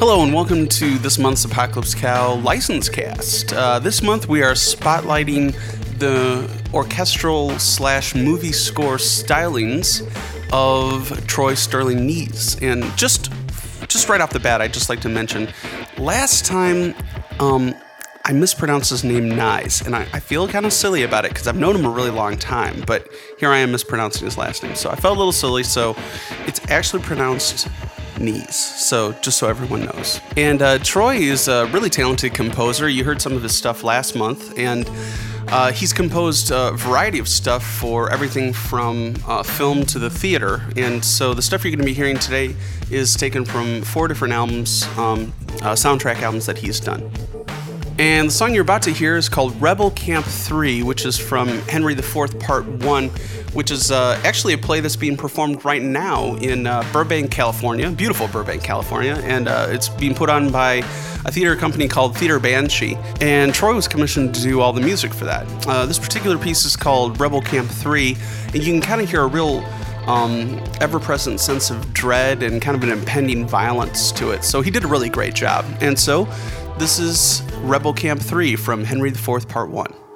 Hello and welcome to this month's Apocalypse Cow License Cast. Uh, this month we are spotlighting the orchestral slash movie score stylings of Troy Sterling Nies. And just just right off the bat, I'd just like to mention, last time um, I mispronounced his name Nyes, and I, I feel kind of silly about it because I've known him a really long time, but here I am mispronouncing his last name. So I felt a little silly, so it's actually pronounced Knees. So just so everyone knows. And uh, Troy is a really talented composer. You heard some of his stuff last month, and uh, he's composed a variety of stuff for everything from uh, film to the theater. And so the stuff you're going to be hearing today is taken from four different albums, um, uh, soundtrack albums that he's done. And the song you're about to hear is called Rebel Camp 3, which is from Henry IV Part 1, which is uh, actually a play that's being performed right now in uh, Burbank, California, beautiful Burbank, California. And uh, it's being put on by a theater company called Theater Banshee. And Troy was commissioned to do all the music for that. Uh, this particular piece is called Rebel Camp 3, and you can kind of hear a real um, ever present sense of dread and kind of an impending violence to it. So he did a really great job. And so this is Rebel Camp 3 from Henry IV, Part 1.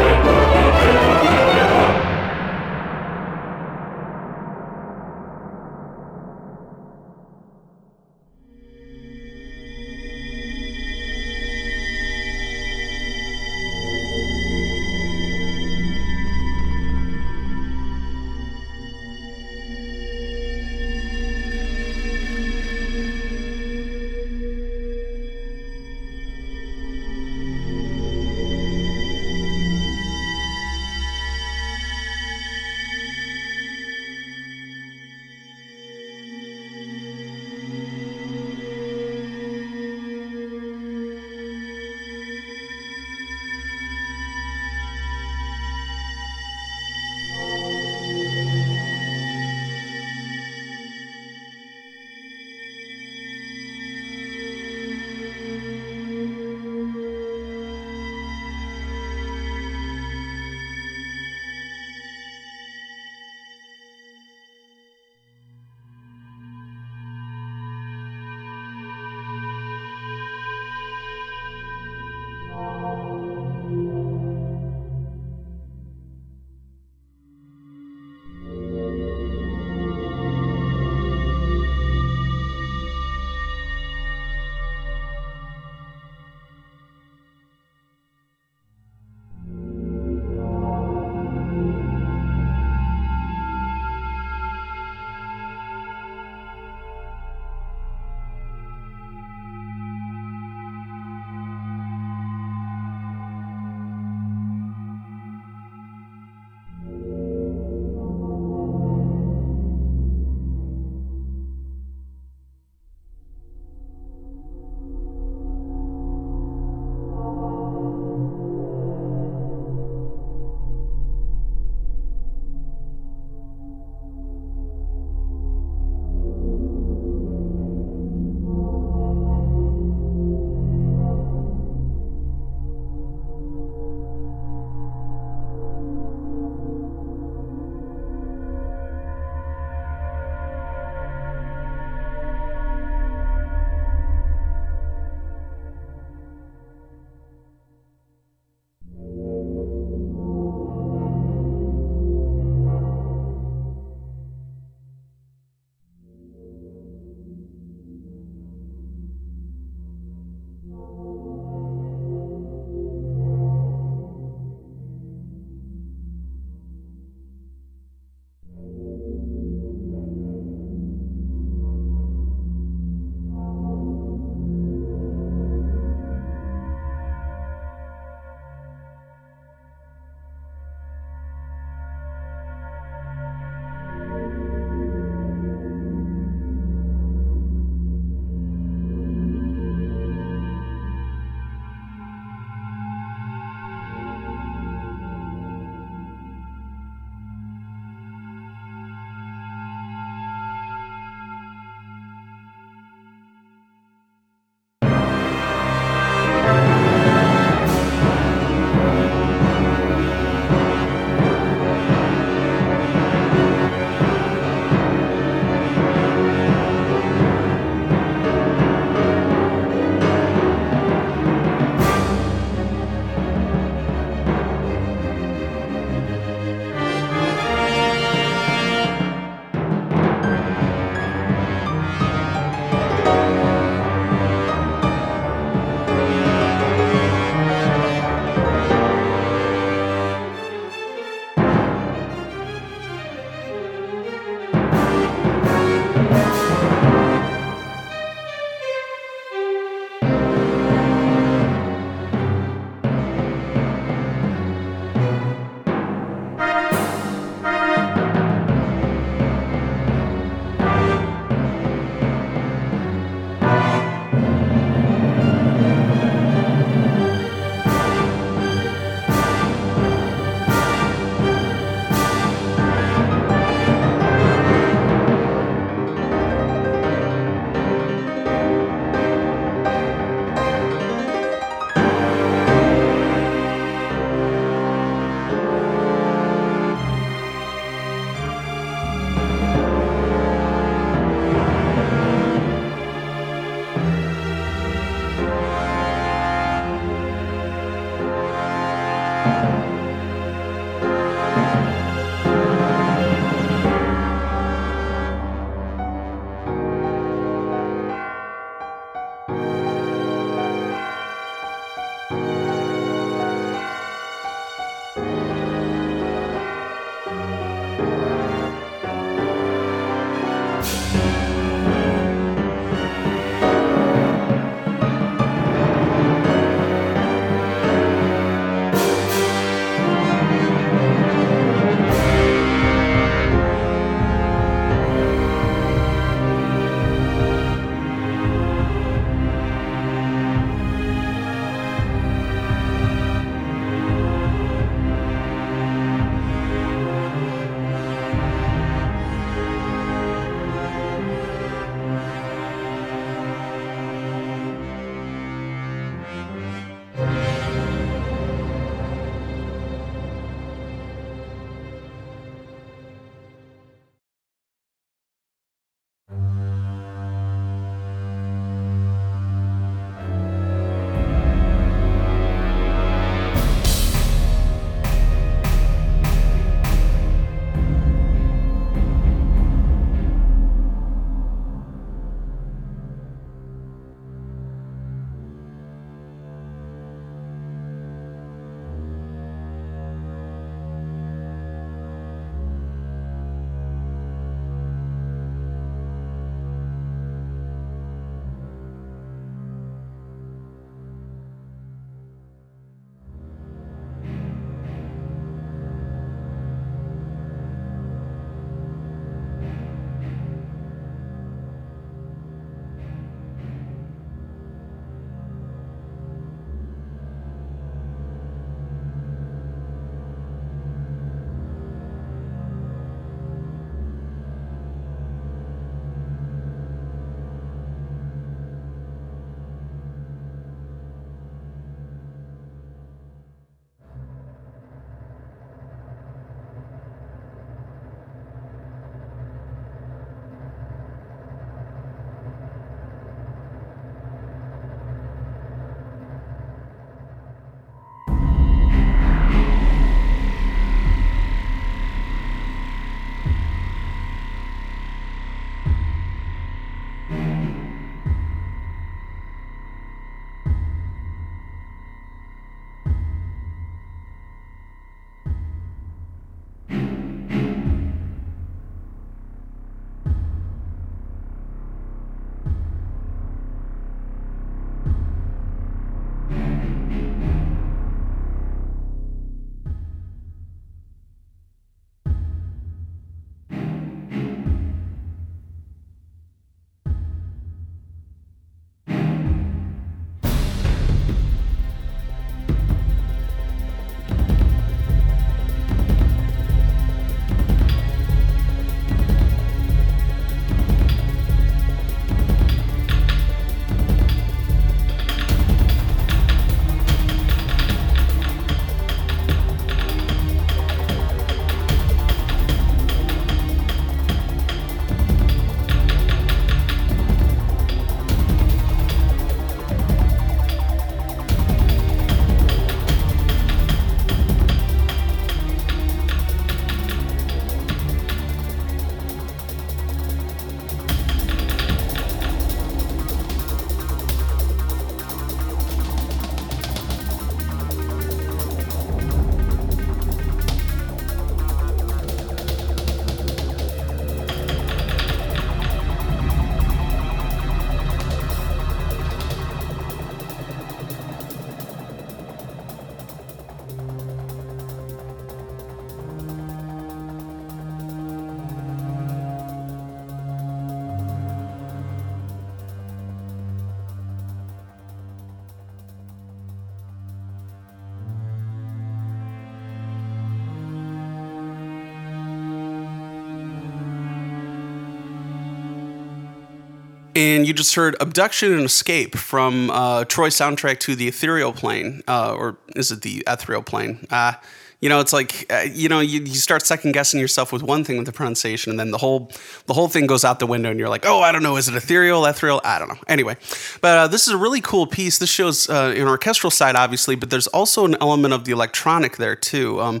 And you just heard Abduction and Escape from uh, Troy's soundtrack to The Ethereal Plane, uh, or is it The Ethereal Plane? Uh, you know, it's like uh, you know, you, you start second guessing yourself with one thing with the pronunciation, and then the whole the whole thing goes out the window, and you're like, oh, I don't know, is it ethereal, ethereal? I don't know. Anyway, but uh, this is a really cool piece. This shows uh, an orchestral side, obviously, but there's also an element of the electronic there too. Um,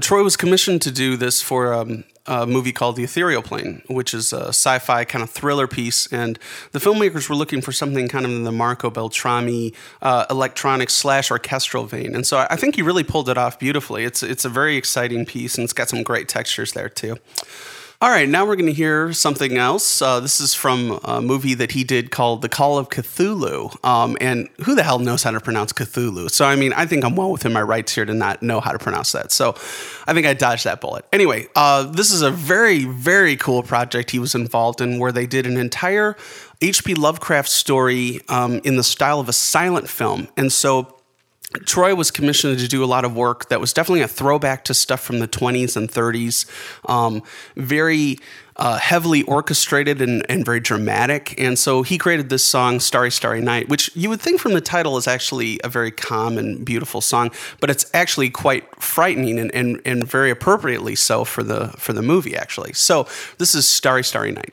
Troy was commissioned to do this for um, a movie called The Ethereal Plane, which is a sci fi kind of thriller piece. And the filmmakers were looking for something kind of in the Marco Beltrami uh, electronic slash orchestral vein. And so I think he really pulled it off beautifully. It's, it's a very exciting piece and it's got some great textures there too. All right, now we're going to hear something else. Uh, this is from a movie that he did called The Call of Cthulhu. Um, and who the hell knows how to pronounce Cthulhu? So, I mean, I think I'm well within my rights here to not know how to pronounce that. So, I think I dodged that bullet. Anyway, uh, this is a very, very cool project he was involved in where they did an entire H.P. Lovecraft story um, in the style of a silent film. And so, Troy was commissioned to do a lot of work that was definitely a throwback to stuff from the 20s and 30s, um, very uh, heavily orchestrated and, and, very dramatic. And so he created this song, Starry, Starry Night, which you would think from the title is actually a very calm and beautiful song, but it's actually quite frightening and, and, and very appropriately so for the, for the movie, actually. So this is Starry, Starry Night.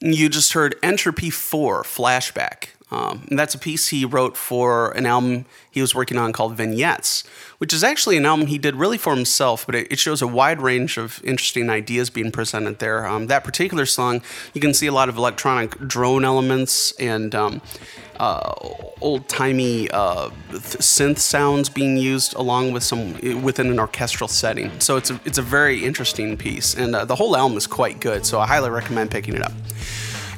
You just heard Entropy 4 Flashback. Um, and that's a piece he wrote for an album he was working on called Vignettes, which is actually an album he did really for himself, but it, it shows a wide range of interesting ideas being presented there. Um, that particular song, you can see a lot of electronic drone elements and um, uh, old timey uh, synth sounds being used along with some within an orchestral setting. So it's a, it's a very interesting piece, and uh, the whole album is quite good. So I highly recommend picking it up.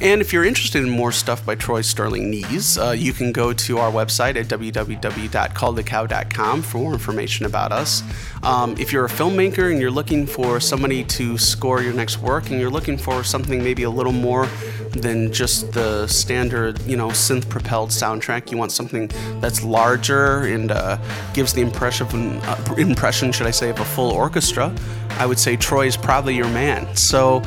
And if you're interested in more stuff by Troy Sterling Nies, uh, you can go to our website at www.callthecow.com for more information about us. Um, if you're a filmmaker and you're looking for somebody to score your next work and you're looking for something maybe a little more than just the standard, you know, synth propelled soundtrack, you want something that's larger and uh, gives the impression, uh, impression, should I say, of a full orchestra, I would say Troy is probably your man. So,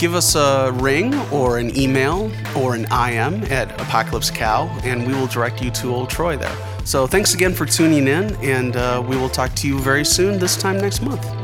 give us a ring or an email or an IM at Apocalypse Cow, and we will direct you to Old Troy there. So thanks again for tuning in, and uh, we will talk to you very soon, this time next month.